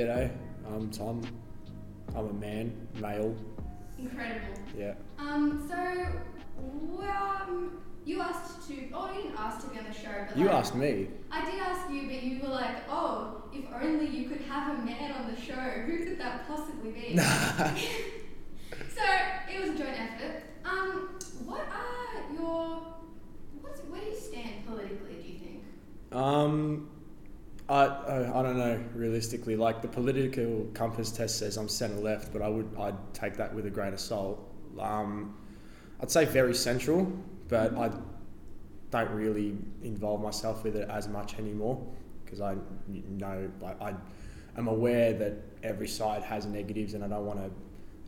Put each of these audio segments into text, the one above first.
G'day, I'm Tom. I'm a man, male. Incredible. Yeah. Um, so, um, you asked to, oh, you didn't ask to be on the show, but You like, asked me. I did ask you, but you were like, oh, if only you could have a man on the show. Who could that possibly be? so it was a joint effort. Um, what are your, what's, where do you stand politically? Do you think? Um, I, I I don't know. Realistically, like the political compass test says, I'm centre left, but I would I'd take that with a grain of salt. Um, I'd say very central, but I don't really involve myself with it as much anymore because I know like I am aware that every side has negatives, and I don't want to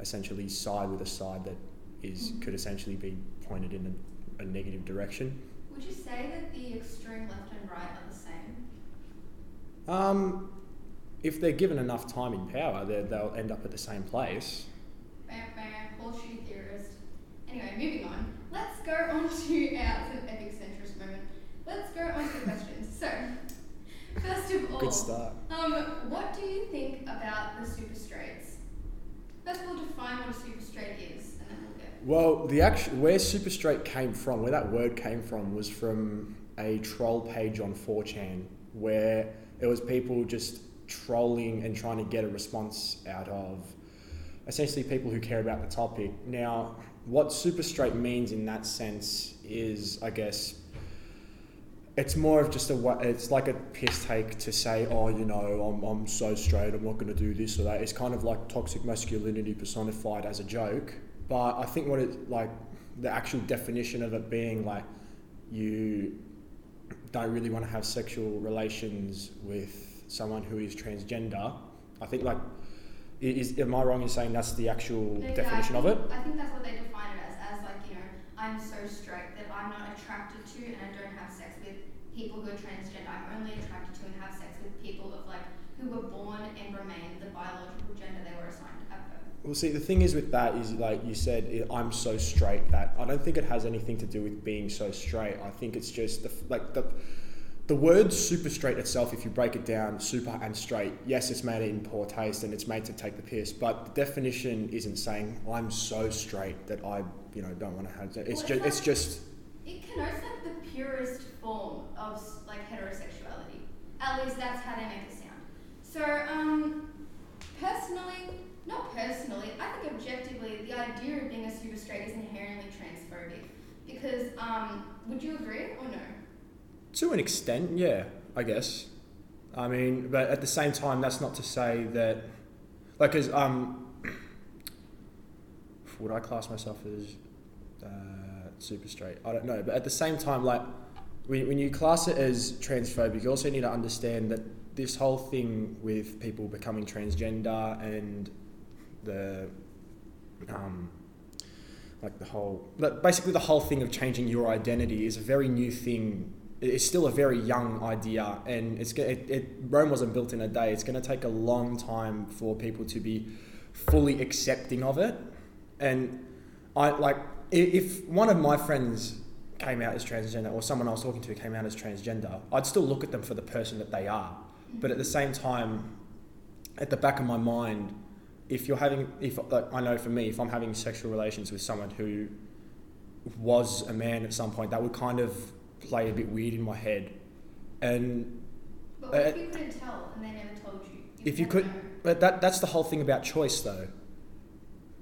essentially side with a side that is could essentially be pointed in a, a negative direction. Would you say that the extreme left and right are the? Um, if they're given enough time in power, they- they'll end up at the same place. Bam, bam, horseshoe theorist. Anyway, moving on. Let's go on to our an epic centrist moment. Let's go on to the questions. So, first of all, Good start. um, what do you think about the super straights? First of all, define what a super straight is, and then we'll get. Well, the actual where super straight came from, where that word came from, was from a troll page on 4chan, where it was people just trolling and trying to get a response out of essentially people who care about the topic. Now, what super straight means in that sense is, I guess, it's more of just a it's like a piss take to say oh you know I'm, I'm so straight i'm not going to do this or that it's kind of like toxic masculinity personified as a joke but i think what it like the actual definition of it being like you don't really want to have sexual relations with someone who is transgender i think like is am i wrong in saying that's the actual yeah, definition I of it I think that's what they define it as, as like, you know, I'm so straight that I'm not attracted to and I don't have sex with people who are transgender. I'm only attracted to and have sex with people of like who were born and remain the biological gender they were assigned. Well, see, the thing is with that is like you said, I'm so straight that I don't think it has anything to do with being so straight. I think it's just the like the the word super straight itself. If you break it down, super and straight. Yes, it's made in poor taste and it's made to take the piss. But the definition isn't saying I'm so straight that I you know don't want to have. It's Well, it's just it's like- just It connotes like the purest form of like heterosexuality. At least that's how they make it sound. So, um, personally, not personally, I think objectively, the idea of is inherently transphobic. Because, um, would you agree or no? To an extent, yeah, I guess. I mean, but at the same time, that's not to say that, like, as um, would I class myself as uh, super straight? I don't know, but at the same time, like, when, when you class it as transphobic, you also need to understand that this whole thing with people becoming transgender and the um, like the whole basically the whole thing of changing your identity is a very new thing. It's still a very young idea and it's it, it Rome wasn't built in a day. It's going to take a long time for people to be fully accepting of it. And I like if one of my friends came out as transgender or someone I was talking to came out as transgender I'd still look at them for the person that they are. But at the same time at the back of my mind if you're having if like I know for me if I'm having sexual relations with someone who was a man at some point that would kind of play a bit weird in my head and But what if Uh, you couldn't tell and they never told you? if you could know. but that that's the whole thing about choice though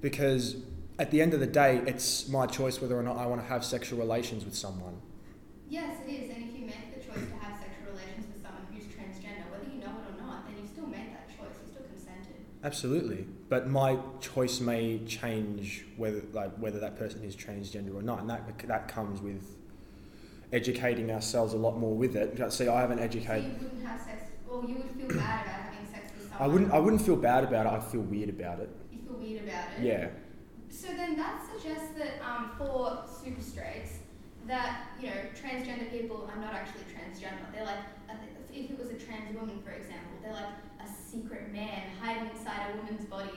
because at the end of the day it's my choice whether or not I want to have sexual relations with someone Yes, it is. And if you make the choice to have sexual relations with someone who's transgender, whether you know it or not, then you still made that choice. You still consented. absolutely but my choice may change whether like whether that person is transgender or not and that that comes with educating ourselves a lot more with it see I haven't So educated you wouldn't have sex, or you would feel bad about having sex with someone. I wouldn't. I wouldn't feel bad about it. I'd feel weird about it. You feel weird about it. Yeah. So then that suggests that um, for super straights, that you know transgender people are not actually transgender. They're like if it was a trans woman, for example, they're like secret man hiding inside a woman's body.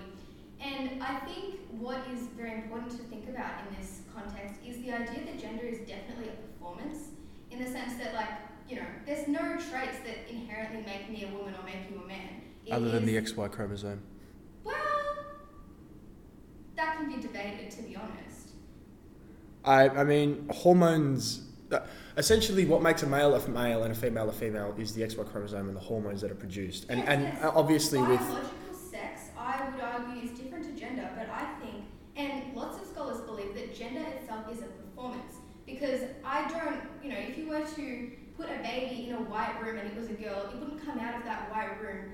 And I think what is very important to think about in this context is the idea that gender is definitely a performance, in the sense that like you know, there's no traits that inherently make me a woman or make you a man. It Other than the XY chromosome. well, that can be debated, to be honest. I, I mean, hormones. Essentially, what makes a male a male and a female a female is the XY chromosome and the hormones that are produced. And, Yes, and yes. obviously, with. Biological sex, I would argue, is different to gender, but I think, and lots of scholars believe that gender itself is a performance. Because I don't, you know, if you were to put a baby in a white room and it was a girl, it wouldn't come out of that white room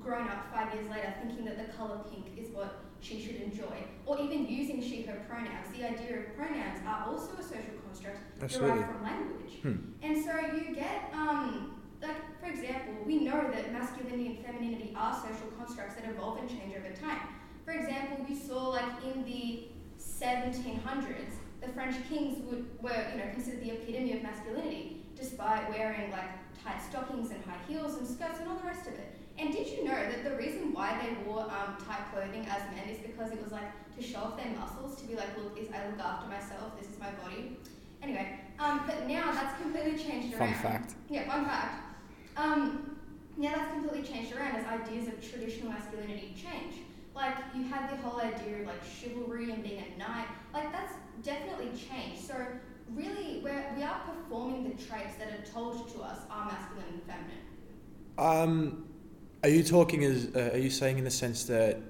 grown up five years later thinking that the colour pink is what she should enjoy. Or even using she, her pronouns. The idea of pronouns are also a social construct Absolutely. derived from language. Hmm. And so you get, um, like, for example, we know that masculinity and femininity are social constructs that evolve and change over time. For example, you saw, like, in the 1700s, the French kings would, were, you know, considered the epitome of masculinity, despite wearing, like, tight stockings and high heels and skirts and all the rest of it. And did you know that the reason why they wore um, tight clothing as men is because it was, like, to show off their muscles, to be like, look, is I look after myself, this is my body. Anyway, um, but now that's completely changed Fun around. fact. Yeah, fun fact. Um, now that's completely changed around as ideas of traditional masculinity change. Like you had the whole idea of like chivalry and being a knight. Like that's definitely changed. So really, we're, we are performing the traits that are told to us are masculine and feminine. Um, are you talking as. Uh, are you saying in the sense that.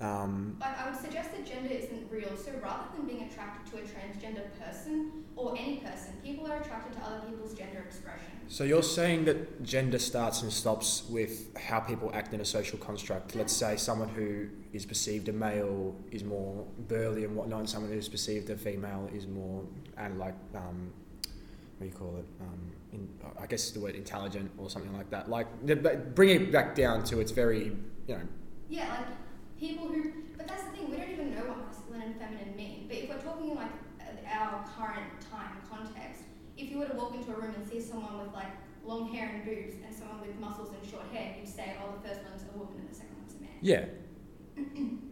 Um, Like I would suggest that gender isn't real. So rather than being attracted to a transgender person or any person, people are attracted to other people's gender expression. so you're saying that gender starts and stops with how people act in a social construct. Let's say someone who is perceived a male is more burly and whatnot, and someone who's perceived a female is more and like um, what do you call it? Um, in, I guess the word intelligent or something like that. Like bring it back down to its very you know Yeah, like people who. But that's the thing, we don't even know what masculine and feminine mean. But if we're talking like uh, our current time context, if you were to walk into a room and see someone with like long hair and boobs and someone with muscles and short hair, you'd say, oh, the first one's a woman and the second one's a man. yeah.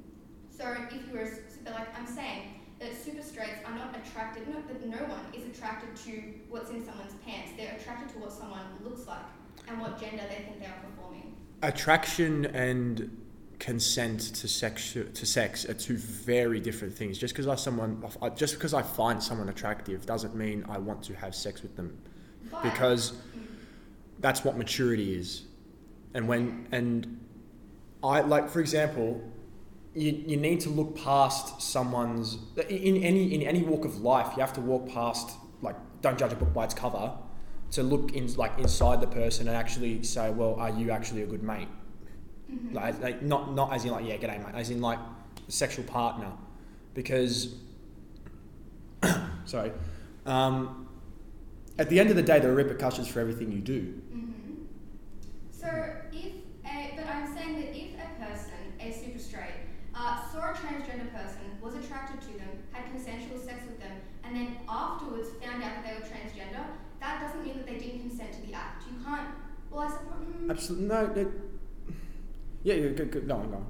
So if you were, but like I'm saying, that super straights are not attracted, no, that no one is attracted to what's in someone's pants. They're attracted to what someone looks like and what gender they think they are performing. attraction and consent to sex to sex are two very different things. Just because I someone just because I find someone attractive doesn't mean I want to have sex with them But, because that's what maturity is. And when and I like for example, you, you need to look past someone's in any in any walk of life. You have to walk past like don't judge a book by its cover to look in like inside the person and actually say, well, are you actually a good mate? Mhm. Like, like not not as in like yeah, g'day mate, as in like sexual partner, because sorry, um, at the end of the day, there are repercussions for everything you do. hmm So if a, but I'm saying that if a person, a super straight, uh, saw a transgender person, was attracted to them, had consensual sex with them, and then afterwards found out that they were transgender, that doesn't mean that they didn't consent to the act. You can't. Well, I suppose. Mm, Absolutely no. It, yeah, yeah, good, good. No, no.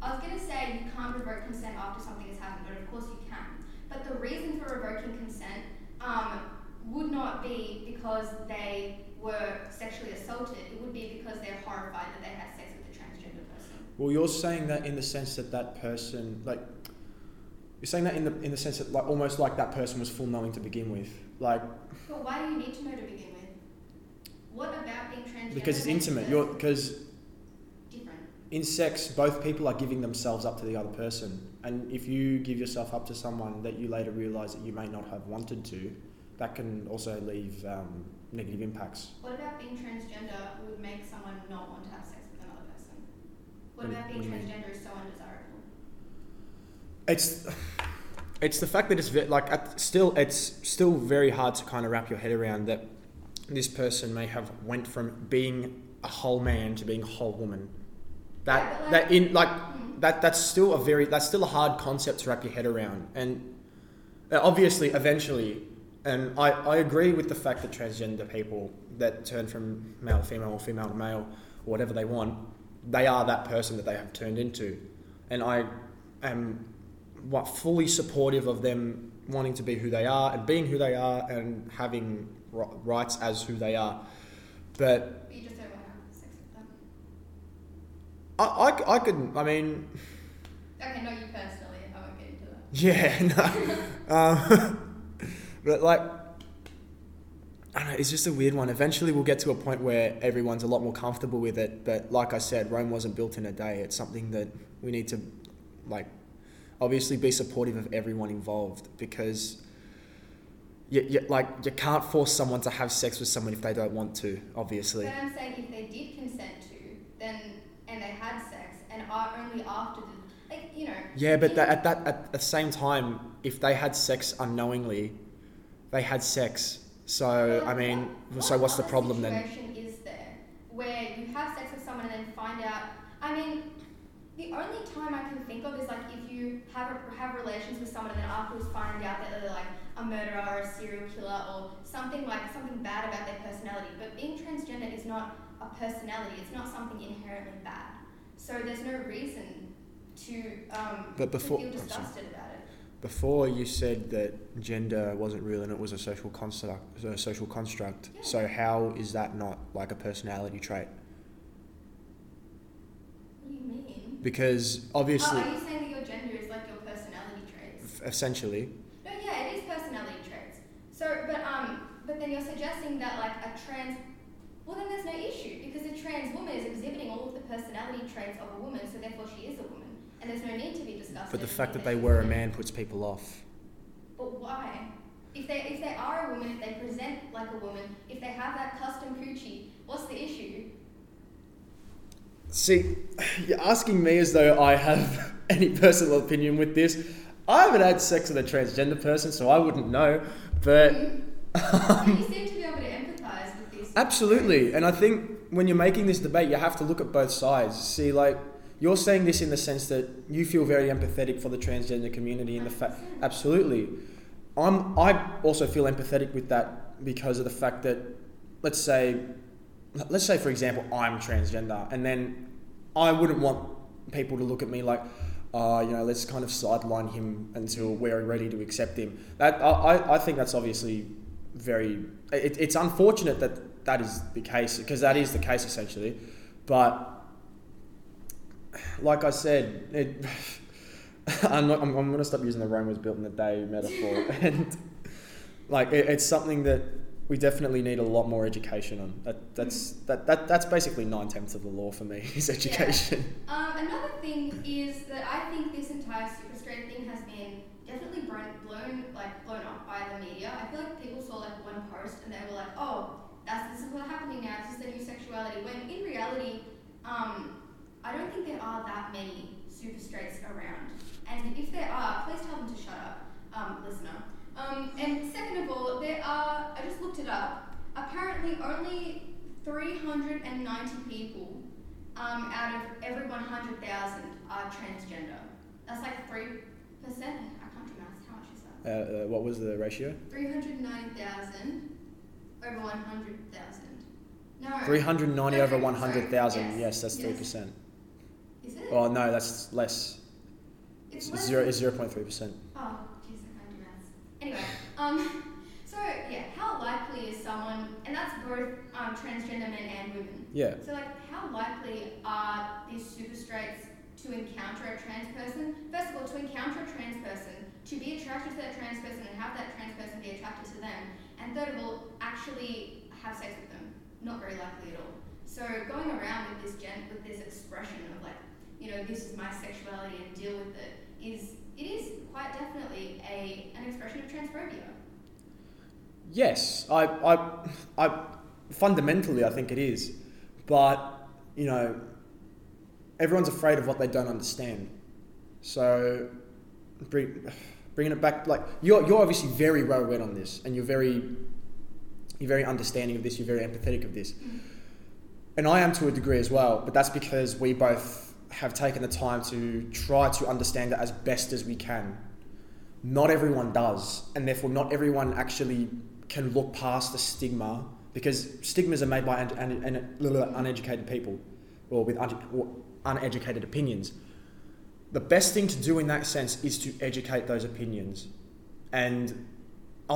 I was going to say you can't revoke consent after something has happened, but of course you can. But the reason for revoking consent um, would not be because they were sexually assaulted. It would be because they're horrified that they had sex with a transgender person. Well, you're saying that in the sense that that person, like, you're saying that in the in the sense that like almost like that person was full knowing to begin with, like But why do you need to know to begin with? What about being transgender? because it's intimate. You're because. In sex, both people are giving themselves up to the other person, and if you give yourself up to someone that you later realise that you may not have wanted to, that can also leave um, negative impacts. What about being transgender would make someone not want to have sex with another person? What about being do you mean? transgender is so undesirable? It's it's the fact that it's ve- like at, still it's still very hard to kind of wrap your head around that this person may have went from being a whole man to being a whole woman. That Yeah, but that in like Mm. that that's still a very that's still a hard concept to wrap your head around and uh, obviously eventually and I, I agree with the fact that transgender people that turn from male to female or female to male or whatever they want they are that person that they have turned into and I am what fully supportive of them wanting to be who they are and being who they are and having rights as who they are. But But you just don't want to have sex with them. I, I, I could, I mean, Okay, not you personally. I won't get into that. yeah, no. um, but like, I don't know, it's just a weird one. Eventually, we'll get to a point where everyone's a lot more comfortable with it. But like I said, Rome wasn't built in a day. It's something that we need to, like, obviously be supportive of everyone involved because. You, you, like you can't force someone to have sex with someone if they don't want to. Obviously, But I'm saying if they did consent to, then and they had sex, and are only after the like you know. Yeah, but that, at that at the same time, if they had sex unknowingly, they had sex. So I mean, what- so what what's the problem then? situation is there where you have sex with someone and then find out? I mean, the only time I can think of is like if you have have relations with someone and then afterwards find out that they're like a murderer or a serial killer or something like something bad about their personality. But being transgender is not a personality. It's not something inherently bad. So there's no reason to um, But before- to feel disgusted about it. Before you said that gender wasn't real and it was a social construct. A social construct. Yeah. So how is that not like a personality trait? What do you mean? Because Oh, obviously, are you saying that your gender is like your personality traits? f- essentially, No, yeah, it is personality traits. So, but um, but then you're suggesting that like a trans, well then there's no issue because a trans woman is exhibiting all of the personality traits of a woman, so therefore she is a woman, and there's no need to be disgusted. but the fact that they were a man puts people off. But why? If they if they are a woman, if they present like a woman, if they have that custom coochie, what's the issue? See, you're asking me as though I have any personal opinion with this. I haven't had sex with a transgender person, so I wouldn't know. But But you seem to be able to empathize with this. absolutely, and I think when you're making this debate, you have to look at both sides. See, like you're saying this in the sense that you feel very empathetic for the transgender community, and the fact. Absolutely, I'm. I also feel empathetic with that because of the fact that, let's say, let's say for example, I'm transgender, and then I wouldn't want people to look at me like, uh, you know, let's kind of sideline him until we're ready to accept him. That I, I- think that's obviously very. It, it's unfortunate that that is the case because that is the case essentially, but like I said, it. I'm, not, I'm, I'm going to stop using the Rome was built in a day metaphor, and like it, it's something that we definitely need a lot more education on. That, that's that, that that's basically nine tenths of the law for me is education. Um, another thing is that I think this entire super straight thing has been definitely blown, blown like blown up by the media. I feel like people saw like one post and they were like, "Oh, that's this is what's happening now. It's just the new sexuality." When in reality, um, I don't think there are that many super straights around. And if there are, please tell them to shut up, um, listener. Um, and second of all, there are. I just looked it up. Apparently, only 390 people um, out of every 100,000 are transgender. That's like 3%. I can't do maths. How much is that? Uh, uh, what was the ratio? 390,000 over 100,000. No. Three hundred ninety Okay, over one hundred thousand. Yes, Yes, that's yes. three percent. Is it? Oh no, that's less. it's less zero is zero point three percent. Oh, jeez, I can't do maths. Anyway, um, so yeah, how likely is someone, and that's both um, transgender men and women. Yeah. So like, how likely are these super straights to encounter a trans person? First of all, to encounter a trans person, to be attracted to that trans person and have that trans person be attracted to them, and third of all, actually have sex with them. Not very likely at all. So going around with this gen, with this expression of like, you know, this is my sexuality and deal with it, is it is quite definitely a an expression of transphobia. Yes, I, I, I, fundamentally I think it is, but you know, everyone's afraid of what they don't understand. So, bring, bringing it back, like you're you're obviously very well read on this, and you're very, you're very understanding of this. You're very empathetic of this, mm-hmm. and I am to a degree as well. But that's because we both have taken the time to try to understand it as best as we can. Not everyone does, and therefore not everyone actually can look past the stigma because stigmas are made by un- un- un- uneducated people or with or uneducated opinions. The best thing to do in that sense is to educate those opinions. And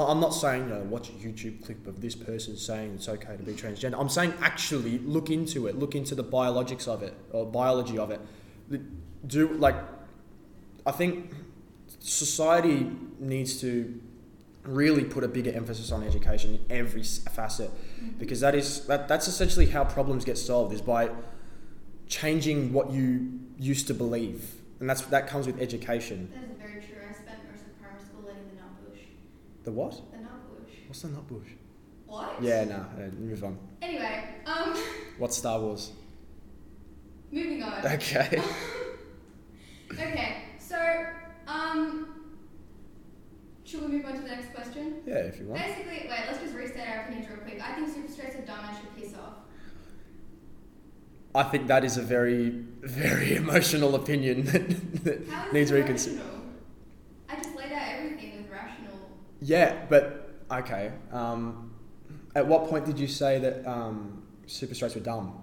I'm not saying you know watch a YouTube clip of this person saying it's okay to be transgender. I'm saying actually look into it, look into the biologics of it or biology of it. Do like I think society needs to really put a bigger emphasis on education in every facet mm-hmm. because that is that, that's essentially how problems get solved is by changing what you used to believe and that's that comes with education That is very true. I spent most of primary school learning the nut bush. The what The nut bush. what's the nut bush What? yeah nah uh, move on Anyway, um, what's star wars moving on. okay Okay, so, um, should we move on to the next question? yeah if you want Basically, wait, let's just reset our opinions real quick. I think super straights are dumb and should piss off. i think that is a very very emotional opinion that, that needs it reconsider rational? I just laid out everything with rational. Yeah but okay um, at what point did you say that um, super straights were dumb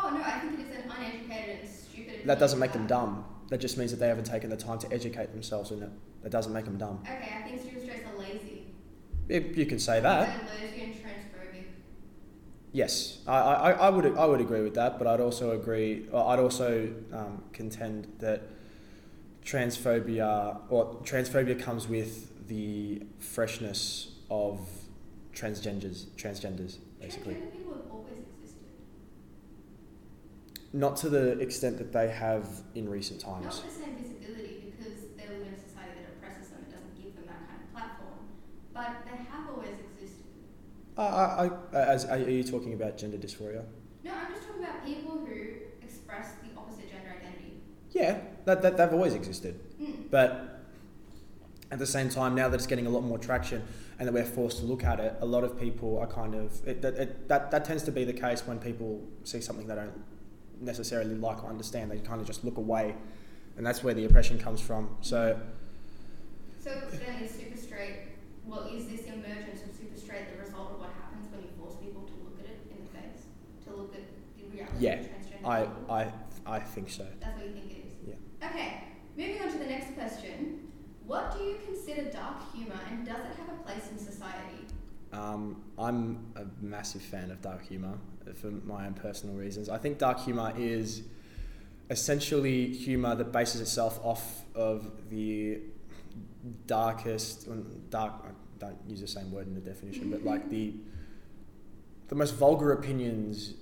Oh no, I think it is an uneducated and stupid. That doesn't make them dumb. That just means that they haven't taken the time to educate themselves in it. That doesn't make them dumb. Okay, I think super straights are lazy. You, you can say that. They're lazy and transphobic. Yes, I, I, I would I would agree with that, but I'd also agree. I'd also um, contend that transphobia or transphobia comes with the freshness of transgenders. Transgenders, basically. Transgender people have always existed. Not to the extent that they have in recent times. with the same visibility because they live in a society that oppresses them and doesn't give them that kind of platform. But they have always existed. I, I, I, as, are you talking about gender dysphoria? No, I'm just talking about people who express the opposite gender identity. Yeah, that, that they've always existed. Mm. But at the same time, now that it's getting a lot more traction and that we're forced to look at it, a lot of people are kind of it, that, it, that that tends to be the case when people see something they don't necessarily like or understand. They kind of just look away, and that's where the oppression comes from. So So then is super straight, well, is this emergence of super straight the result of what happens when you force people to look at it in the face? To look at the reality Yeah, of transgender I people? I I think so. That's what you think it is? Yeah. Okay, moving on to the next question. What do you consider dark humour and does it have a place in society? Um, I'm a massive fan of dark humor for my own personal reasons. I think dark humor is essentially humor that bases itself off of the darkest, dark. I don't use the same word in the definition, but like the the most vulgar opinions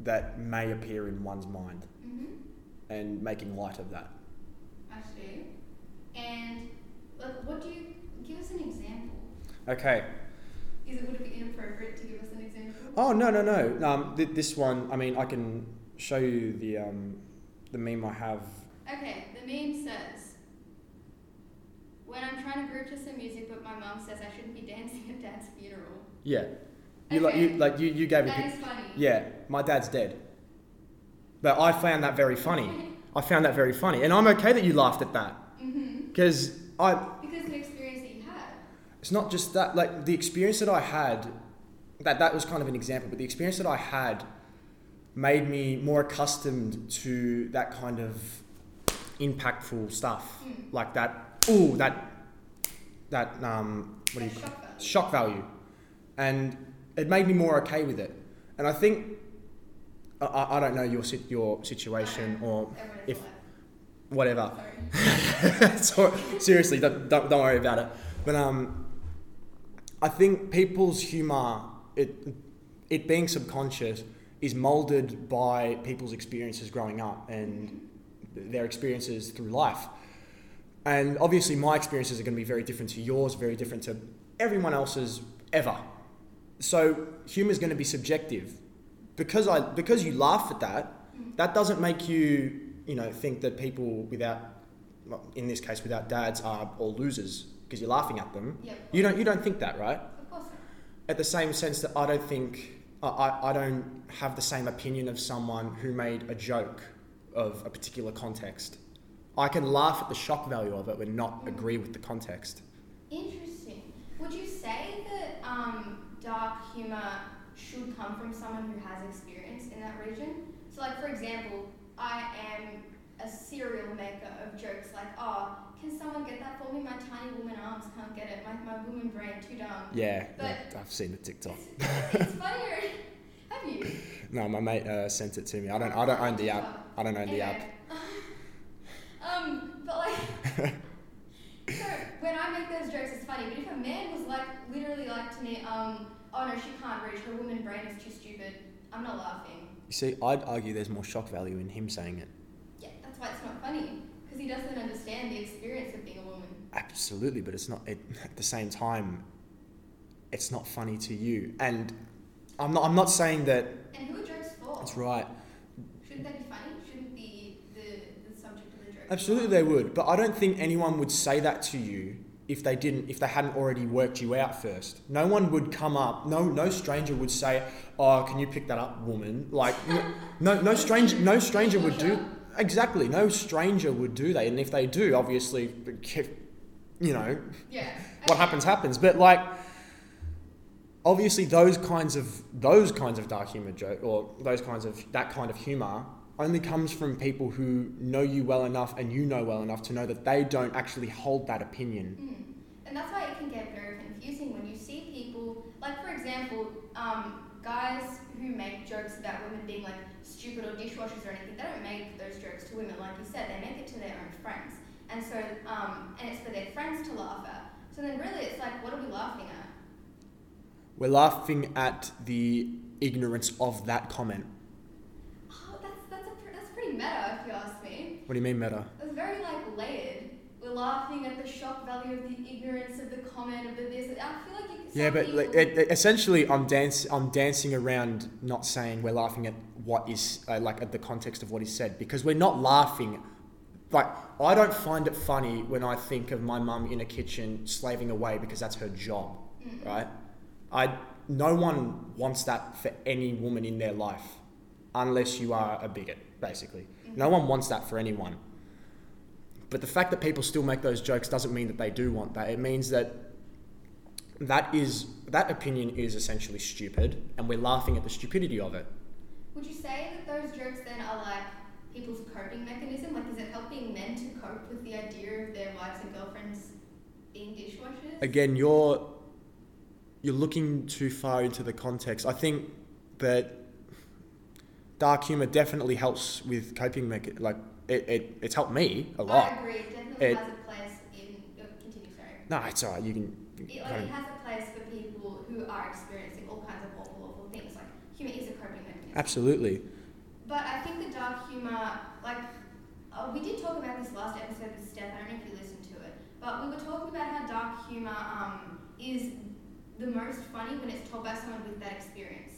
that may appear in one's mind, Mm-hmm. and making light of that. I see. And like, what do you give us an example? Okay. Is it would it be inappropriate to give us an example? Oh no no no. Um, th- this one. I mean, I can show you the um, the meme I have Okay, the meme says, "When I'm trying to group to some music, but my mom says I shouldn't be dancing at dad's funeral." Yeah. You like you like you, you gave a That funny. Yeah, my dad's dead. But I found that very funny. I found that very funny. And I'm okay that you laughed at that. Mm-hmm. Because I Because of an experience that you had. it's not just that like the experience that I had that that was kind of an example, but the experience that I had made me more accustomed to that kind of impactful stuff. Mm. Like that ooh, that that um what do you Shock value. shock value, and it made me more okay with it. And I think I- I, don't know your your situation or if-. Whatever. So, seriously, don't, don't don't worry about it. But um, I think people's humor, it it being subconscious, is molded by people's experiences growing up and their experiences through life. And obviously, my experiences are going to be very different to yours, very different to everyone else's ever. So humor is going to be subjective. Because I because you laugh at that, that doesn't make you you know think that people without well, in this case without dads are all losers because you're laughing at them. Yep. You don't you don't think that, right? Of course not. At the same sense that I don't think I, I, I don't have the same opinion of someone who made a joke of a particular context. I can laugh at the shock value of it but not agree with the context. Interesting. Would you say that um, dark humor should come from someone who has experience in that region? So, like for example, I am a serial maker of jokes like, oh, can someone get that for me? My tiny woman arms can't get it. My, my woman brain too dumb. Yeah, But- yeah, I've seen the TikTok. It's, it's funnier. Have you? No, my mate uh, sent it to me. I don't. I don't own the app. I don't own the app. Um, but like, so when I make those jokes, it's funny. But if a man was like, literally like to me, um, oh no, she can't reach. Her woman brain is too stupid. I'm not laughing. You see, I'd argue there's more shock value in him saying it. Yeah, that's why it's not funny because he doesn't understand the experience of being a woman. Absolutely, but it's not. It, at the same time, it's not funny to you. And I'm not. I'm not saying that And who are jokes for? it's right. Shouldn't that be funny? Shouldn't the the, the subject of the joke? Absolutely, they would. But I don't think anyone would say that to you if they didn't. If they hadn't already worked you out first. No one would come up. No, no stranger would say, "Oh, can you pick that up, woman?" Like, no, no, stranger. No stranger would do. Exactly. No stranger would do that. And if they do, obviously, you know, Yeah. what happens happens. But like, obviously, those kinds of those kinds of dark humor joke or those kinds of that kind of humor only comes from people who know you well enough and you know well enough to know that they don't actually hold that opinion. Mm. And that's why it can get very confusing when you see people, like for example, um, guys who make jokes about women being like stupid or dishwashers or anything. They don't make those jokes to women, like you said. They make it to their own friends, and so um, and it's for their friends to laugh at. So then really, it's like, what are we laughing at? We're laughing at the ignorance of that comment. Oh, that's that's a meta, if you ask me. What do you mean, meta? It's very like layered. We're laughing at the shock value of the ignorance of the comment of the this. I feel like you, Yeah, but like, it, it- essentially, I'm dance, I'm dancing around, not saying we're laughing at what is uh, like at the context of what is said because we're not laughing. Like I don't find it funny when I think of my mum in a kitchen slaving away because that's her job, Mm. right? I no one wants that for any woman in their life, unless you are a bigot, basically. No one wants that for anyone. But the fact that people still make those jokes doesn't mean that they do want that. It means that that is that opinion is essentially stupid, and we're laughing at the stupidity of it. Would you say that those jokes then are like people's coping mechanism? Like, is it helping men to cope with the idea of their wives and girlfriends being dishwashers? Again, you're you're looking too far into the context. I think that dark humor definitely helps with coping mecha- like it, it it's helped me a lot. I agree. It definitely It- has a place in. Uh, continue, sorry. No, it's alright. You can. It, like, it has a place for people who are experiencing all kinds of awful, awful things. Like, humor is a coping mechanism. Absolutely. But I think the dark humor, like, uh, we did talk about this last episode with Steph. I don't know if you listened to it, but we were talking about how dark humor um, is the most funny when it's told by someone with that experience.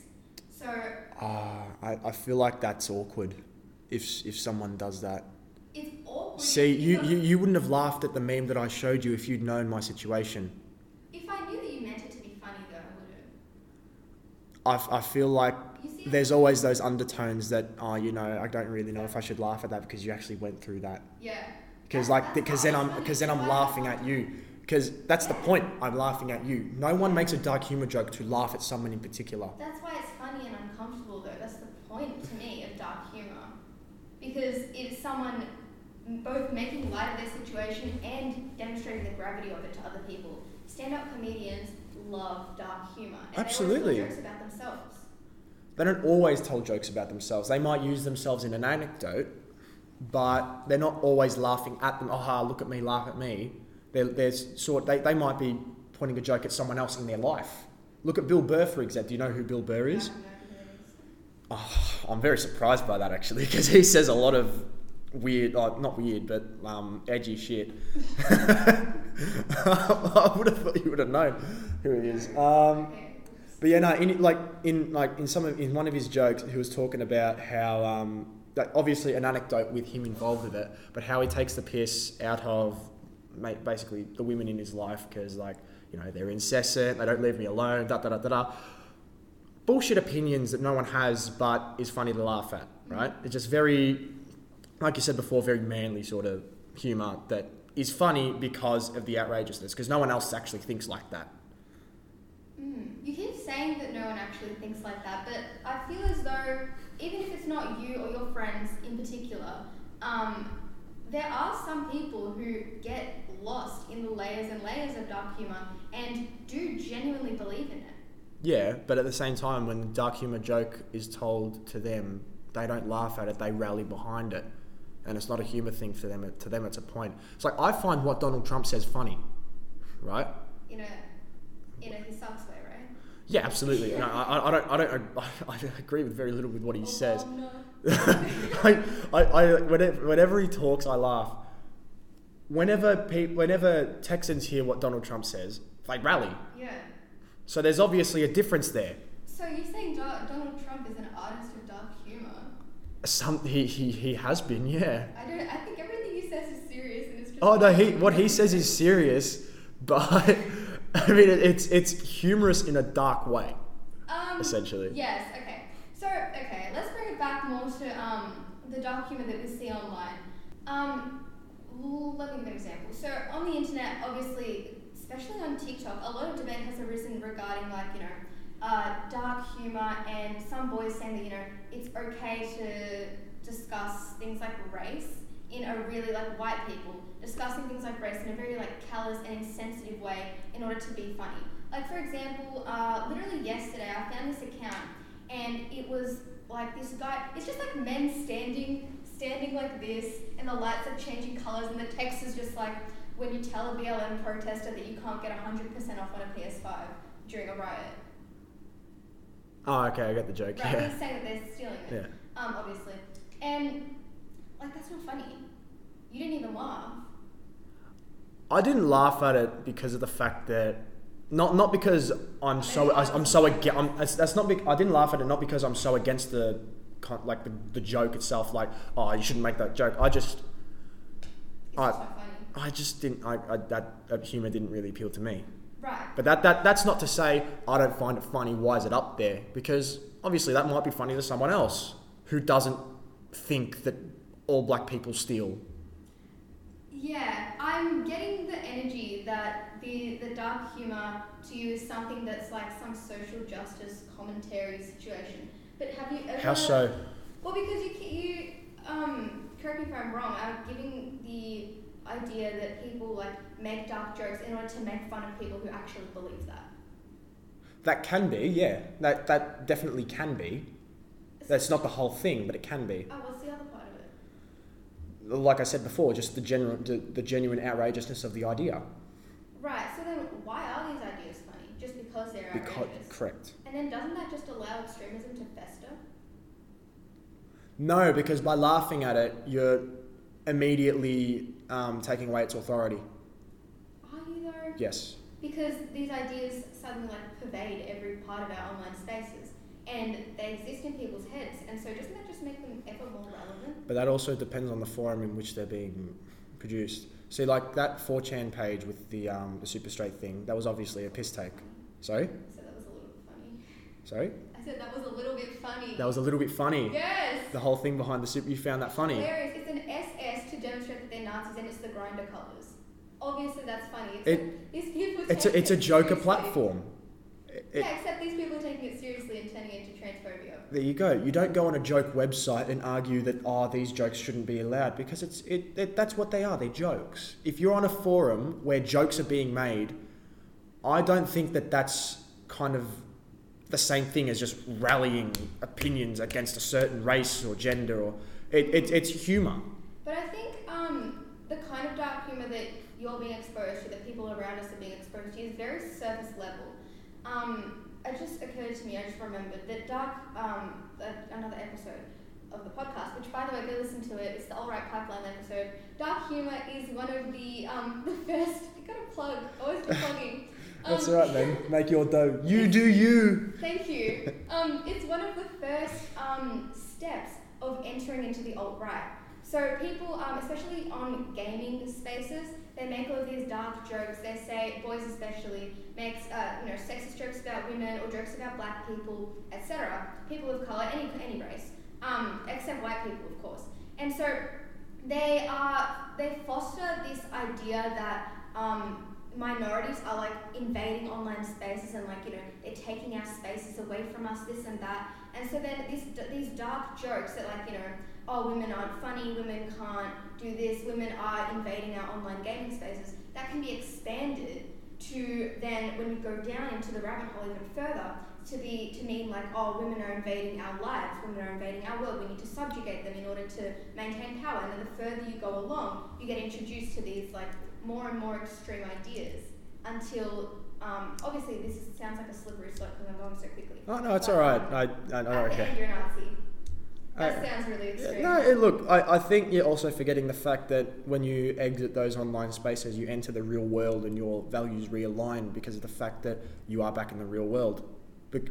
So Uh, I, I feel like that's awkward if if someone does that. it's awkward. See, you, you, you wouldn't have laughed at the meme that I showed you if you'd known my situation. If I knew that you meant it to be funny, though, I would have. I, I feel like there's always those undertones that, oh, you know, I don't really know if I should laugh at that because you actually went through that. yeah. Because like, because then I'm, because then I'm laughing at you. Because that's the point. I'm laughing at you. No one makes a dark humor joke to laugh at someone in particular. That's why it's funny and uncomfortable, though. That's the point to me of dark humor, because it's someone both making light of their situation and demonstrating the gravity of it to other people. Stand-up comedians love dark humor. And Absolutely. They tell jokes about themselves. They don't always tell jokes about themselves. They might use themselves in an anecdote, but they're not always laughing at them. Aha, look at me, laugh at me. They're, they're sort. They, they might be pointing a joke at someone else in their life. Look at Bill Burr, for example. Do you know who Bill Burr is know who that is. Oh, I'm very surprised by that actually, because he says a lot of weird, uh, not weird, but um, edgy shit. I would have thought you would have known who he is. Um, but yeah, no, in like in like in some of in one of his jokes, he was talking about how um, like obviously an anecdote with him involved with it, but how he takes the piss out of basically the women in his life because like you know they're incessant, they don't leave me alone, da da da da da. Bullshit opinions that no one has, but is funny to laugh at, right? It's just very, like you said before, very manly sort of humor that is funny because of the outrageousness, because no one else actually thinks like that. Mm. You keep saying that no one actually thinks like that, but I feel as though even if it's not you or your friends in particular, um, there are some people who get lost in the layers and layers of dark humor and do genuinely believe in it. Yeah, but at the same time, when the dark humor joke is told to them, they don't laugh at it; they rally behind it, and it's not a humor thing for them. To them, it's a point. It's like I find what Donald Trump says funny, right? In a in a he sucks way, right? Yeah, absolutely. No, I, I don't. I don't. I, I agree with very little with what he says. Obama. I, I, I, whenever, whenever he talks, I laugh. Whenever pe- whenever Texans hear what Donald Trump says, they rally. Yeah. So there's obviously a difference there. So you're saying Donald Trump is an artist of dark humor? Some he, he, he has been, yeah. I don't. I think everything he says is serious, and it's just. Oh no, he what he says is serious, but I mean it, it's it's humorous in a dark way, Um, essentially. Yes. Okay. So okay, let's bring it back more to um, the dark humor that we see online. Um, let me give an example. So on the internet, obviously, especially on TikTok, a lot of debate has arisen regarding like you know uh, dark humor and some boys saying that you know it's okay to discuss things like race in a really like white people discussing things like race in a very like callous and insensitive way in order to be funny. Like for example, uh, literally yesterday I found this account and it was like this guy. It's just like men standing, standing like this, and the lights are changing colors, and the text is just like when you tell a BLM protester that you can't get hundred percent off on a PS5 during a riot. Oh, okay, I get the joke. Right? Yeah. He's saying that they're stealing it. Yeah. Um, obviously, and like that's not funny. You didn't even laugh. I didn't laugh at it because of the fact that not not because I'm so I'm so against. I'm, that's, not. Be, I didn't laugh at it not because I'm so against the like the, the joke itself. Like, oh, you shouldn't make that joke. I just It's I- funny. I just didn't. I, I that, that humor didn't really appeal to me. Right. But that, that that's not to say I don't find it funny. Why is it up there? Because obviously that might be funny to someone else who doesn't think that all black people steal. Yeah, I'm getting the energy that the the dark humor to you is something that's like some social justice commentary situation. But have you ever? How so? Well, because you you um correct me if I'm wrong. I'm giving the idea that people like make dark jokes in order to make fun of people who actually believe that. That can be, yeah. That that definitely can be. That's not the whole thing, but it can be. Oh, what's the other part of it? Like I said before, just the genuine the, the genuine outrageousness of the idea. Right. So then, why are these ideas funny? Just because they're Because outrageous? correct. And then doesn't that just allow extremism to fester? No, because by laughing at it, you're immediately um, taking away its authority. Are you though? Yes. Because these ideas suddenly like pervade every part of our online spaces, and they exist in people's heads. And so doesn't that just make them ever more relevant? But that also depends on the forum in which they're being produced. See, like that 4chan page with the um, the super straight thing, that was obviously a piss take. Sorry? So that was a little funny. Sorry? Said that was a little bit funny. That was a little bit funny. yes. The whole thing behind the super, you found that funny. Hilarious. It's an SS to demonstrate that they're Nazis, and it's the Grindr colours. Obviously, that's funny. It's It- like, these people. It's a, it's a joker seriously. platform. It- yeah, except these people are taking it seriously and turning it into transphobia. there you go. You don't go on a joke website and argue that oh these jokes shouldn't be allowed because it's it, it that's what they are. They're jokes. If you're on a forum where jokes are being made, I don't think that that's kind of the same thing as just rallying opinions against a certain race or gender or it, it, it's humor. But I think um, the kind of dark humor that you're being exposed to, that people around us are being exposed to, is very surface level. Um, it just occurred to me, I just remembered that dark, um, another episode of the podcast, which by the way, go listen to it. It's the Alt Right Pipeline episode. Dark humor is one of the um, the first. You got a plug. Always be plugging. That's Um, all right, man. Make your dough. You do you. Thank you. Um, it's one of the first um, steps of entering into the alt right. So people, um, especially on gaming spaces, they make all of these dark jokes. They say boys especially makes uh, you know sexist jokes about women or jokes about black people, etc. People of color, any any race, um, except white people, of course. And so they are they foster this idea that um, minorities are like invading online spaces and like you know they're taking our spaces away from us, this and that. And so then these these dark jokes that like you know oh, women aren't funny, women can't do this, women are invading our online gaming spaces, that can be expanded to then, when you go down into the rabbit hole even further, to be to mean like, oh, women are invading our lives, women are invading our world. We need to subjugate them in order to maintain power. And then the further you go along, you get introduced to these like more and more extreme ideas until um, obviously this is, sounds like a slippery slope because I'm going so quickly. Oh no, it's But, all right. um, I, I, I at the okay. end, you're a Nazi. That I- sounds really Yeah, extreme. No, look, I, I think you're also forgetting the fact that when you exit those online spaces, you enter the real world and your values realign because of the fact that you are back in the real world. But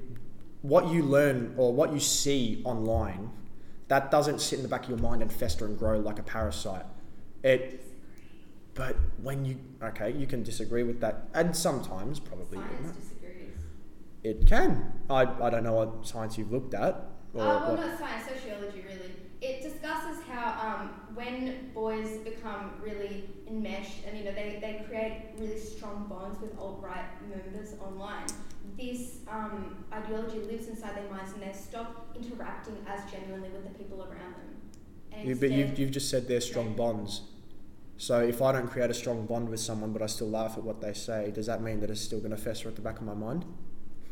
what you learn or what you see online, that doesn't sit in the back of your mind and fester and grow like a parasite. It, but when you okay, you can disagree with that, and sometimes probably Science disagrees. it can. I, I don't know what science you've looked at. Or Uh, well, what- not science, sociology really. It discusses how um, when boys become really enmeshed and you know they, they create really strong bonds with alt-right members online, this um, ideology lives inside their minds and they stop interacting as genuinely with the people around them. You, but you've, you've just said they're strong bonds. So if I don't create a strong bond with someone, but I still laugh at what they say, does that mean that it's still going to fester at the back of my mind?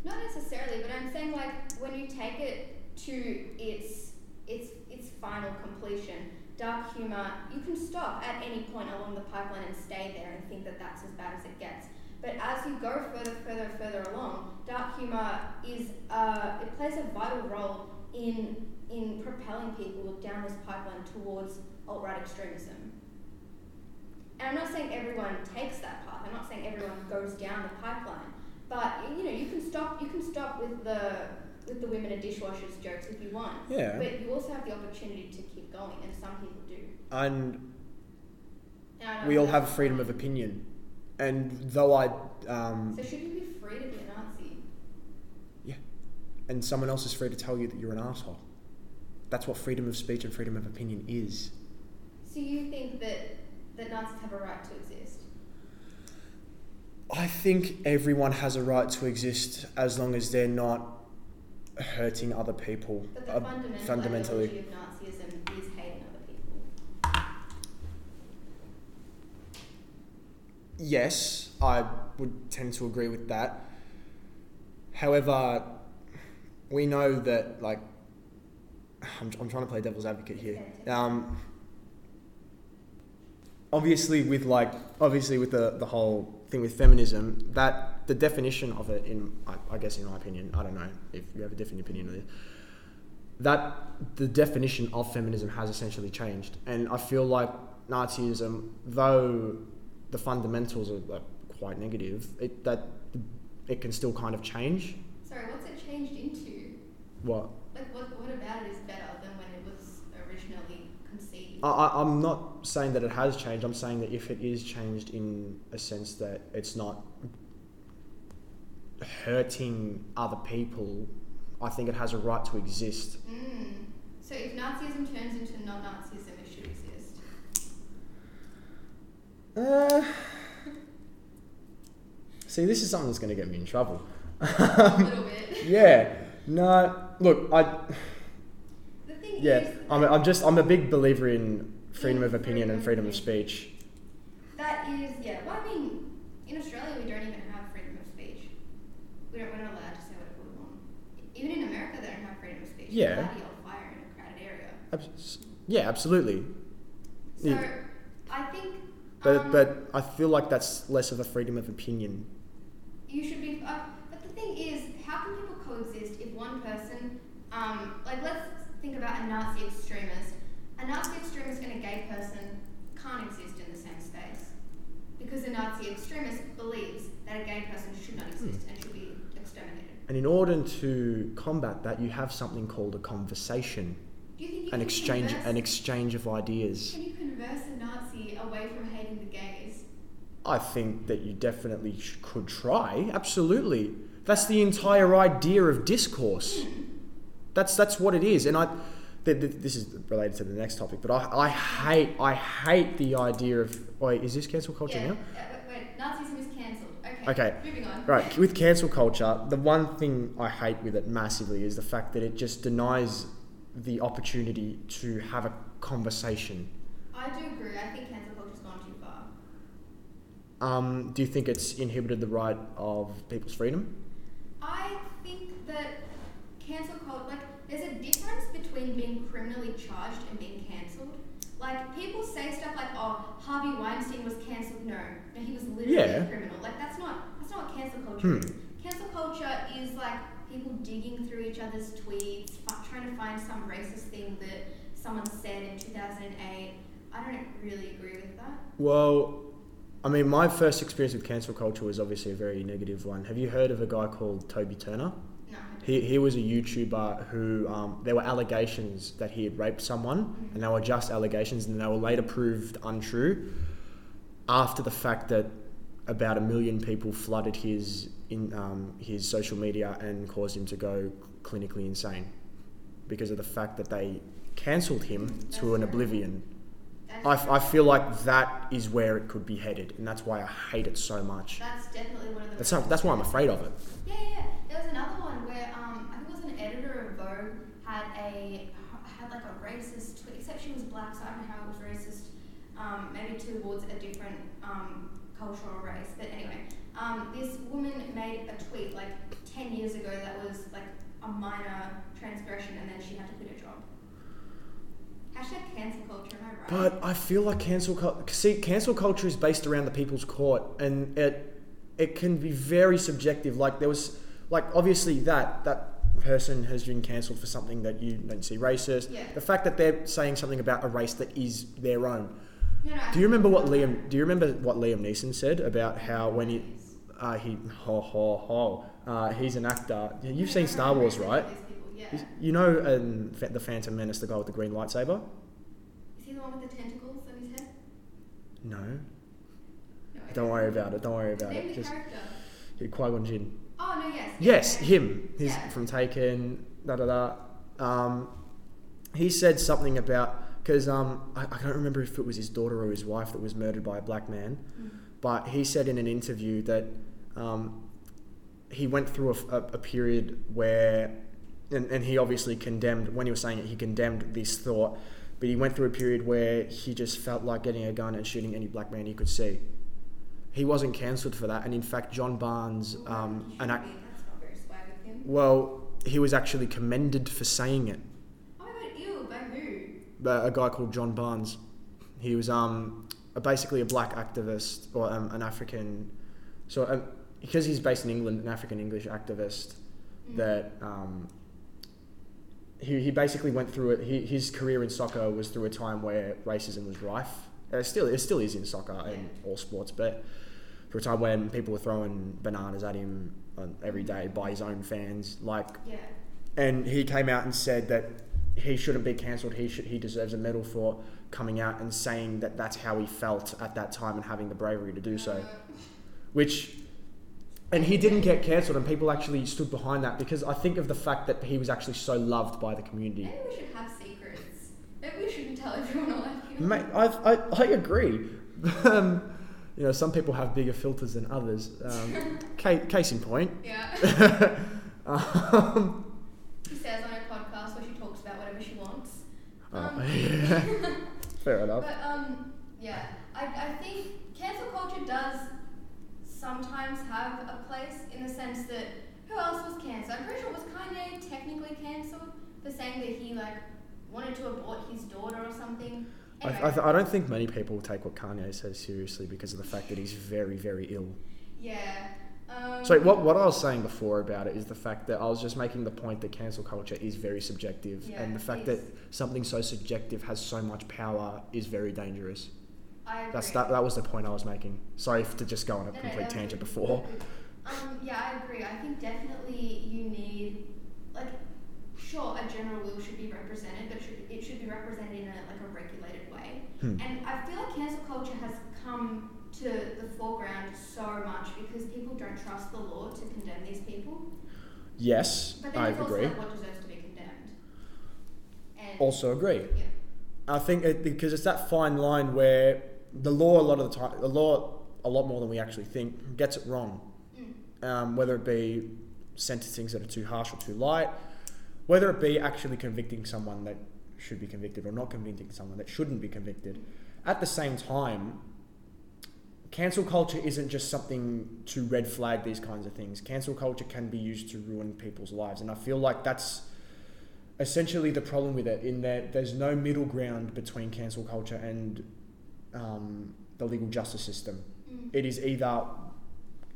Not necessarily, but I'm saying like when you take it to its its its final completion, dark humor, you can stop at any point along the pipeline and stay there and think that that's as bad as it gets. But as you go further, further, further along, dark humor is uh, it plays a vital role in in propelling people down this pipeline towards alt right extremism. And I'm not saying everyone takes that path. I'm not saying everyone goes down the pipeline. But you know, you can stop. You can stop with the with the women and dishwashers jokes if you want. Yeah. But you also have the opportunity to keep going, and some people do. And And we all have freedom of opinion. And though I, um, So should you be free to be a Nazi? Yeah, and someone else is free to tell you that you're an asshole. That's what freedom of speech and freedom of opinion is. So you think that that Nazis have a right to exist? I think everyone has a right to exist as long as they're not hurting other people. But the uh, fundamental fundamentally. ideology of Nazism is hating other people. Yes, I would tend to agree with that. However, we know that, like, I'm, I'm trying to play devil's advocate here. Um, obviously, with like, obviously with the, the whole thing with feminism, that the definition of it, in I, I guess, in my opinion, I don't know if you have a different opinion of it, that the definition of feminism has essentially changed, and I feel like Nazism, though the fundamentals are like, quite negative, it, that it can still kind of change. Sorry, what's it changed into? What Like, what, what about it is better than when it was originally conceived? I, I, I'm not saying that it has changed. I'm saying that if it is changed in a sense that it's not hurting other people, I think it has a right to exist. Mm. So if Nazism turns into not Nazism, it should exist. Uh, see, this is something that's going to get me in trouble. a little bit. Yeah. No. Look, I. Yeah. I'm. I'm just. I'm a big believer in freedom of opinion and freedom of speech. that is, yeah. Well, I mean, in Australia, we don't even have freedom of speech. We don't, we're not allowed to say whatever we want. Even in America, they don't have freedom of speech. Yeah. You're allowed to fire in a crowded area. Abs- Yeah, absolutely. So, Yeah. I think. But um, but I feel like that's less of a freedom of opinion. You should be. Uh, but the thing is, how can people coexist if one person, um, like let's think about a Nazi extremist. A Nazi extremist and a gay person can't exist in the same space because a Nazi extremist believes that a gay person should not exist hmm. and should be exterminated. And in order to combat that, you have something called a conversation, Do you think you an can exchange, converse, an exchange of ideas. Can you converse a Nazi away from hating the gays? I think that you definitely sh- could try. Absolutely, that's the entire idea of discourse. Hmm. That's that's what it is, and I. Th- th- this is related to the next topic, but I, I hate I hate the idea of wait is this cancel culture yeah. now? wait, wait, Nazism is cancelled. Okay. Okay. Moving on. Right, with cancel culture, the one thing I hate with it massively is the fact that it just denies the opportunity to have a conversation. I do agree. I think cancel culture's gone too far. Um, do you think it's inhibited the right of people's freedom? I think that cancel culture, like, there's a difference between being criminally charged and being cancelled. Like, people say stuff like, "Oh, Harvey Weinstein was cancelled." No, no, he was literally Yeah. a criminal. Like, that's not that's not what cancel culture Hmm. is. Cancel culture is like people digging through each other's tweets, trying to find some racist thing that someone said in 2008. I don't really agree with that. Well, I mean, my first experience with cancel culture was obviously a very negative one. Have you heard of a guy called Toby Turner? No. I don't. He, he was a YouTuber who um, there were allegations that he had raped someone, and they were just allegations, and they were later proved untrue after the fact that about a million people flooded his in um, his social media and caused him to go clinically insane because of the fact that they cancelled him to an oblivion. I, f- I feel like that is where it could be headed, and that's why I hate it so much. That's definitely one of the. That's not, that's why I'm afraid of it. Yeah, yeah, yeah. There was another one where um, I think it was an editor of Vogue had like a racist tweet, except she was black, so I don't know how it was racist. Um, maybe towards a different um, cultural race, but anyway, um, this woman made a tweet like ten years ago that was like a minor transgression, and then she had to quit her job. Hashtag cancel culture, am I right? But I feel like cancel culture. See, cancel culture is based around the people's court, and it it can be very subjective. Like there was, like obviously that that person has been cancelled for something that you don't see racist. Yeah. The fact that they're saying something about a race that is their own. no, no. Do you remember what Liam? Do you remember what Liam Neeson said about how when he uh, he ho ho ho uh, he's an actor. You've seen Star Wars, right? Yeah. You- know um, the Phantom Menace, the guy with the green lightsaber. Is he the one with the tentacles on his head? No, No. Don't worry about it. Don't worry about Name it. Just character. Qui Gon Jinn. Oh no, yes. Yes, okay. him. He's Yeah. from Taken. Da da da. Um, he said something about because um, I, I can't remember if it was his daughter or his wife that was murdered by a black man, Mm. but he said in an interview that um, he went through a, a, a period where, and, and he obviously condemned when he was saying it, he condemned this thought, but he went through a period where he just felt like getting a gun and shooting any black man he could see. He wasn't cancelled for that, and in fact, John Barnes, um, an act. be. That's not very swag of him. Well, he was actually commended for saying it. Oh my god, ew, by who? A guy called John Barnes. He was um, a, basically a black activist or um, an African. So um, because he's based in England, an African English activist Mm. that um, he, he basically went through it. He, his career in soccer was through a time where racism was rife. Uh, It still, it still is in soccer and all sports, but for a time when people were throwing bananas at him every day by his own fans, like Yeah. and he came out and said that he shouldn't be cancelled. He should, he deserves a medal for coming out and saying that that's how he felt at that time and having the bravery to do so. Uh, Which, and he didn't get cancelled, and people actually stood behind that because I think of the fact that he was actually so loved by the community. maybe we should have secrets. Maybe we shouldn't tell everyone all feelings. Mate, I, I, I agree. um, you know, some people have bigger filters than others. Um, case, case in point. Yeah. um, She says on her podcast where she talks about whatever she wants. oh, Um, yeah. Fair enough. But um, yeah, I, I think cancel culture does sometimes have a place in the sense that who else was cancelled? I'm pretty sure it was Kanye technically cancelled for saying that he like wanted to abort his daughter or something. I, Anyway, I, th- I don't think many people take what Kanye says seriously because of the fact that he's very, very ill. yeah. Um, So what, what I was saying before about it is the fact that I was just making the point that cancel culture is very subjective, Yeah, and the fact that something so subjective has so much power is very dangerous. I agree. That's that, that was the point I was making. Sorry to just go on a No, no, complete was tangent before. Um, yeah, I agree. I think definitely you need, like, sure, a general will should be represented, but it should, it should be represented in a, like a regulated way. Hmm. And I feel like cancel culture has come to the foreground so much because people don't trust the law to condemn these people. Yes, But then I it's also agree. like what deserves to be condemned. And Also agree. yeah, I think it, because it's that fine line where the law a lot of the time, the law a lot more than we actually think gets it wrong. mm, um, whether it be sentencings that are too harsh or too light, whether it be actually convicting someone that should be convicted or not convicting someone that shouldn't be convicted. At the same time, cancel culture isn't just something to red flag these kinds of things. Cancel culture can be used to ruin people's lives, and I feel like that's essentially the problem with it. In that there's no middle ground between cancel culture and um, the legal justice system. Mm. It is either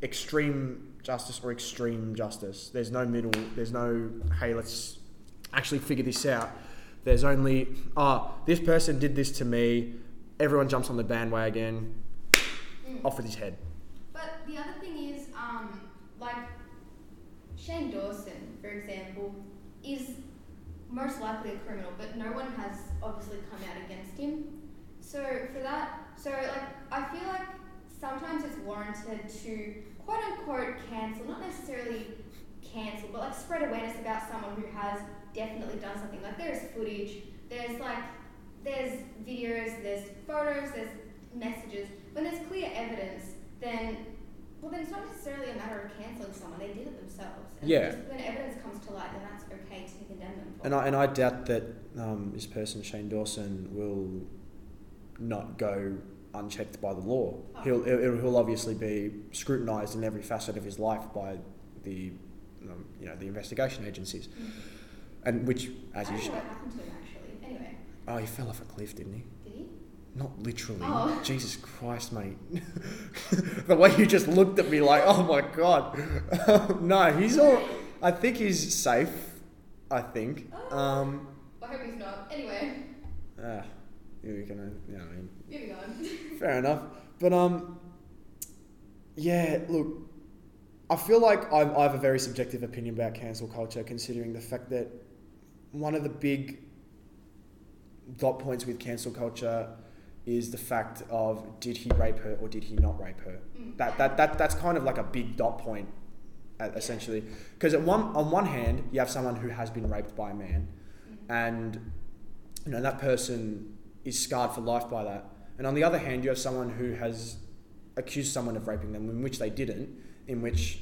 extreme justice or extreme justice. There's no middle. There's no hey, let's actually figure this out. There's only ah, this person did this to me. Everyone jumps on the bandwagon. Mm. Off with his head. But the other thing is, um, like Shane Dawson, for example, is most likely a criminal, but no one has obviously come out against him. So for that, so like I feel like sometimes it's warranted to quote unquote cancel, not necessarily cancel, but like spread awareness about someone who has definitely done something. Like there's footage, there's like there's videos, there's photos, there's messages. When there's clear evidence, then well then it's not necessarily a matter of cancelling someone. They did it themselves. And Yeah. When evidence comes to light, then that's okay to condemn them for. And I, and I doubt that um, this person, Shane Dawson, will not go unchecked by the law. Oh. He'll, he'll, obviously be scrutinised in every facet of his life by the, um, you know, the investigation agencies. Mm. And which, as you don't should, happened to him actually. Anyway, oh, he fell off a cliff, didn't he? did he? Not literally. Oh. Jesus Christ, mate. the way you just looked at me like, oh my god. no, he's all. I think he's safe. I think. Oh. Um, I hope he's not. Anyway, ah, you're gonna, you know, I mean, moving on. Fair enough. But um, yeah. Look, I feel like I, I have a very subjective opinion about cancel culture, considering the fact that one of the big dot points with cancel culture is the fact of did he rape her or did he not rape her. Mm. That that, that that's kind of like a big dot point, essentially. Because at one on one hand, you have someone who has been raped by a man, Mm. and you know that person is scarred for life by that. And on the other hand, you have someone who has accused someone of raping them, in which they didn't, in which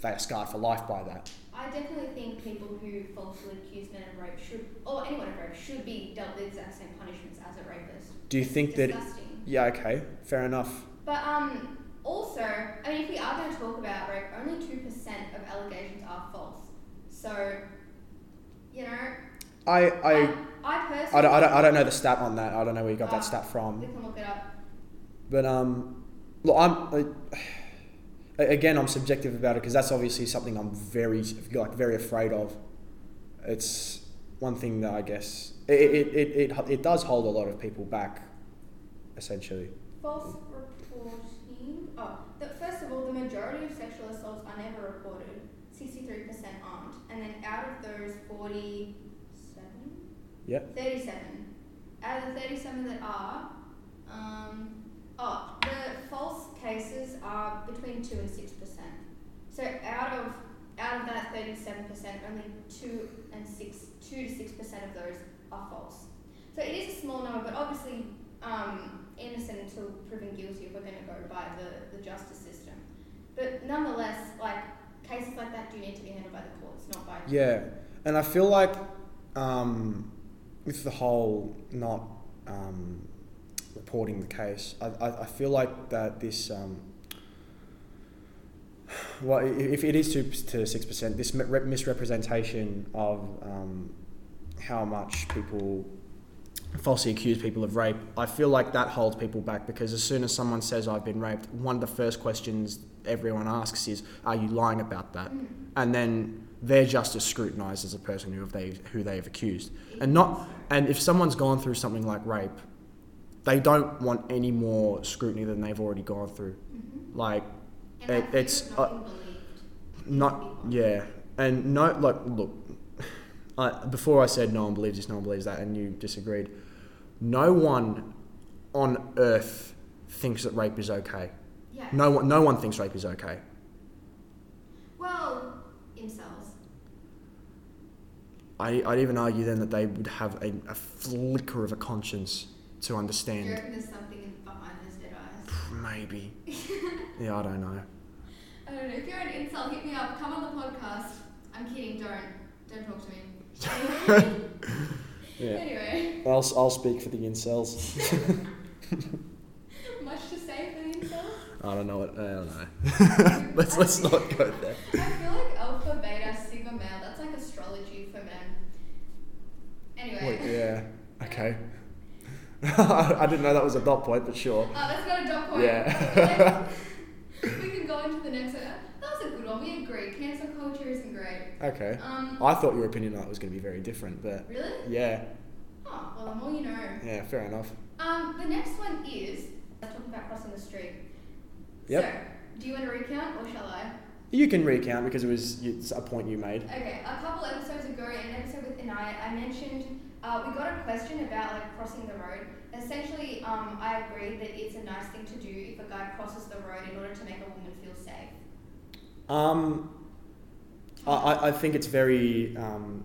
they are scarred for life by that. I definitely think people who falsely accuse men of rape should, or anyone of rape, should be dealt with the exact same punishments as a rapist. Do you It's think that? disgusting. Yeah. Okay. Fair enough. But um, also, I mean, if we are going to talk about rape, only two percent of allegations are false. So, you know, I I. I personally, I don't, I, don't, I don't know the stat on that. I don't know where you got Ah. that stat from. we can look it up. But um, look, I'm I, again I'm subjective about it because that's obviously something I'm very like very afraid of. It's one thing that I guess it it, it, it, it does hold a lot of people back, essentially. False reporting. Oh, the, first of all, the majority of sexual assaults are never reported. Sixty-three percent aren't, and then out of those, forty-seven. Yep. Thirty-seven. Out of the thirty-seven that are, um, oh, the false cases are between two and six percent. So out of out of that thirty-seven percent, only two and six, two to six percent of those are false. So it is a small number, but obviously um, innocent until proven guilty if we're going to go by the, the justice system. But nonetheless, like cases like that do need to be handled by the courts, not by Yeah, and I feel like um, with the whole not um, reporting the case, I, I, I feel like that this. Um, well, if it is two to six percent, this misrepresentation of um, how much people falsely accuse people of rape, I feel like that holds people back because as soon as someone says I've been raped, one of the first questions everyone asks is, "Are you lying about that?" Mm. And then they're just as scrutinised as a person who they who they have accused, and not and if someone's gone through something like rape, they don't want any more scrutiny than they've already gone through. Mhm. Like It- it's, of uh, not not yeah, and no like look, I, before I said no one believes this, no one believes that, and you disagreed. No one on earth thinks that rape is okay. Yeah. No one, no one thinks rape is okay. Well, incels. I, I'd even argue then that they would have a, a flicker of a conscience to Do you understand. reckon there's something behind those dead eyes? Maybe. yeah, I don't know. I don't know. If you're an incel, hit me up. Come on the podcast. I'm kidding. Don't. Don't talk to me. Yeah. Anyway, I'll, I'll speak for the incels. much to say for the incels. I don't know what. I don't know. let's let's not go there. I feel like alpha, beta, sigma, male. That's like astrology for men. Anyway. Wait, yeah. Okay. I didn't know that was a dot point, but sure. Oh, that's not a dot point. Yeah. we can go into the next one. That was a good one. We agree. Cancel culture isn't great. Okay. Um, I thought your opinion on that was going to be very different, but really? yeah, Oh, well, the more you know. yeah, fair enough. Um, the next one is talking about crossing the street. Yep. So, do you want to recount or shall I? You can recount because it was it's a point you made. Okay, a couple episodes ago, in an episode with Inaya, I mentioned uh, we got a question about like crossing the road. Essentially, um, I agree that it's a nice thing to do if a guy crosses the road in order to make a woman feel safe. Um, I- I, think it's very. Um,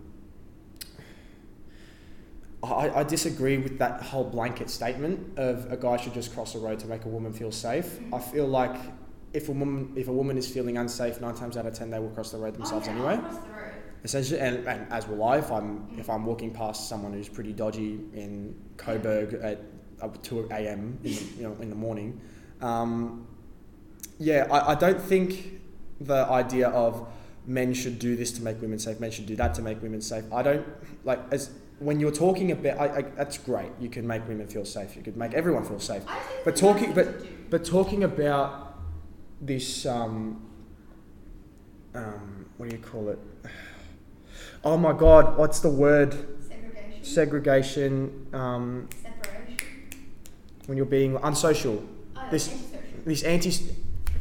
I, I disagree with that whole blanket statement of a guy should just cross the road to make a woman feel safe. I feel like if a woman if a woman is feeling unsafe, nine times out of ten they will cross the road themselves oh, yeah, anyway. I'll cross the road. Essentially, and, and as will I if I'm if I'm walking past someone who's pretty dodgy in Coburg at up two a.m. in the, you know in the morning. Um, yeah, I, I don't think the idea of men should do this to make women safe, men should do that to make women safe. I don't like as when you're talking about. I, I, that's great. You can make women feel safe. You could make everyone feel safe. But it's a nice talking- do. But talking about this, um, um, what do you call it? Oh my God, what's the word? segregation, Segregation. Um, separation. when you're being unsocial. Oh, This- antisocial. This anti.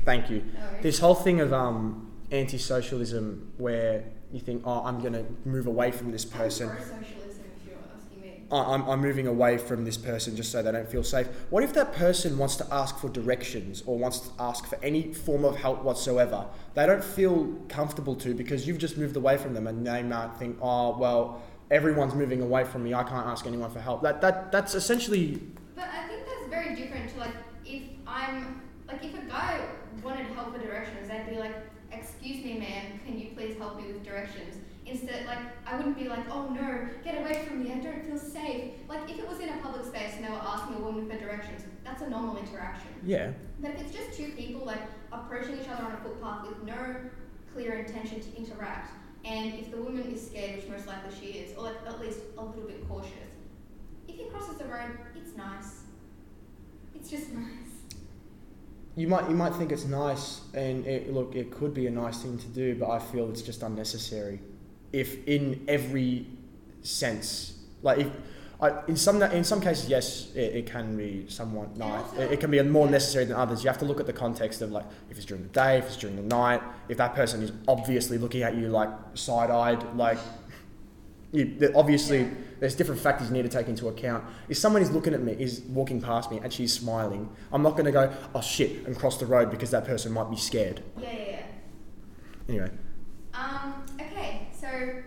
Thank you. No. This whole thing of um, anti-socialism, where you think, oh, I'm gonna move away from this person. I'm pro-socialism, if you're asking me. I- I'm, I'm moving away from this person just so they don't feel safe. What if that person wants to ask for directions or wants to ask for any form of help whatsoever? They don't feel comfortable to because you've just moved away from them and they might think, oh, well, everyone's moving away from me. I can't ask anyone for help. That, that, that's essentially, But I think that's very different to like if I'm like if a guy wanted help with directions, I'd be like, "Excuse me, man, can you please help me with directions?" Instead, like I wouldn't be like, "Oh no, get away from me! I don't feel safe." Like if it was in a public space and they were asking a woman for directions, that's a normal interaction. yeah. But if it's just two people like approaching each other on a footpath with no clear intention to interact, and if the woman is scared, which most likely she is, or like at least a little bit cautious, if he crosses the road, it's nice. It's just nice. You might, you might think it's nice, and it, look, it could be a nice thing to do, but I feel it's just unnecessary. If in every sense, like if I, in some in some cases, yes, it, it can be somewhat nice. It, it can be more necessary than others. You have to look at the context of like if it's during the day, if it's during the night, if that person is obviously looking at you like side-eyed, like you obviously Yeah. there's different factors you need to take into account. If someone is looking at me, is walking past me, and she's smiling, I'm not going to go, oh shit, and cross the road because that person might be scared. Yeah, yeah, yeah. Anyway, Um, okay, so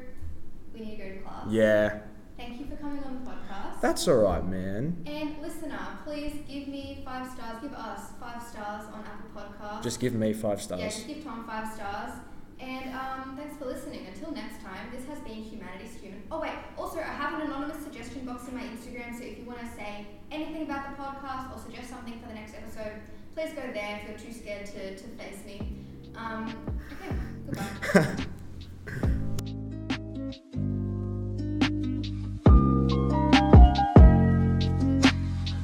we need to go to class. yeah, Thank you for coming on the podcast. that's all right, man. and listener, please give me five stars. Give us five stars on Apple Podcasts. Just give me five Yeah, stars. just give Tom five stars. And um, thanks for listening. Until next time, this has been Humanity's Human. Oh, wait, also, I have an anonymous suggestion box in my Instagram, so if you want to say anything about the podcast or suggest something for the next episode, please go there if you're too scared to, to face me. Um, okay, goodbye.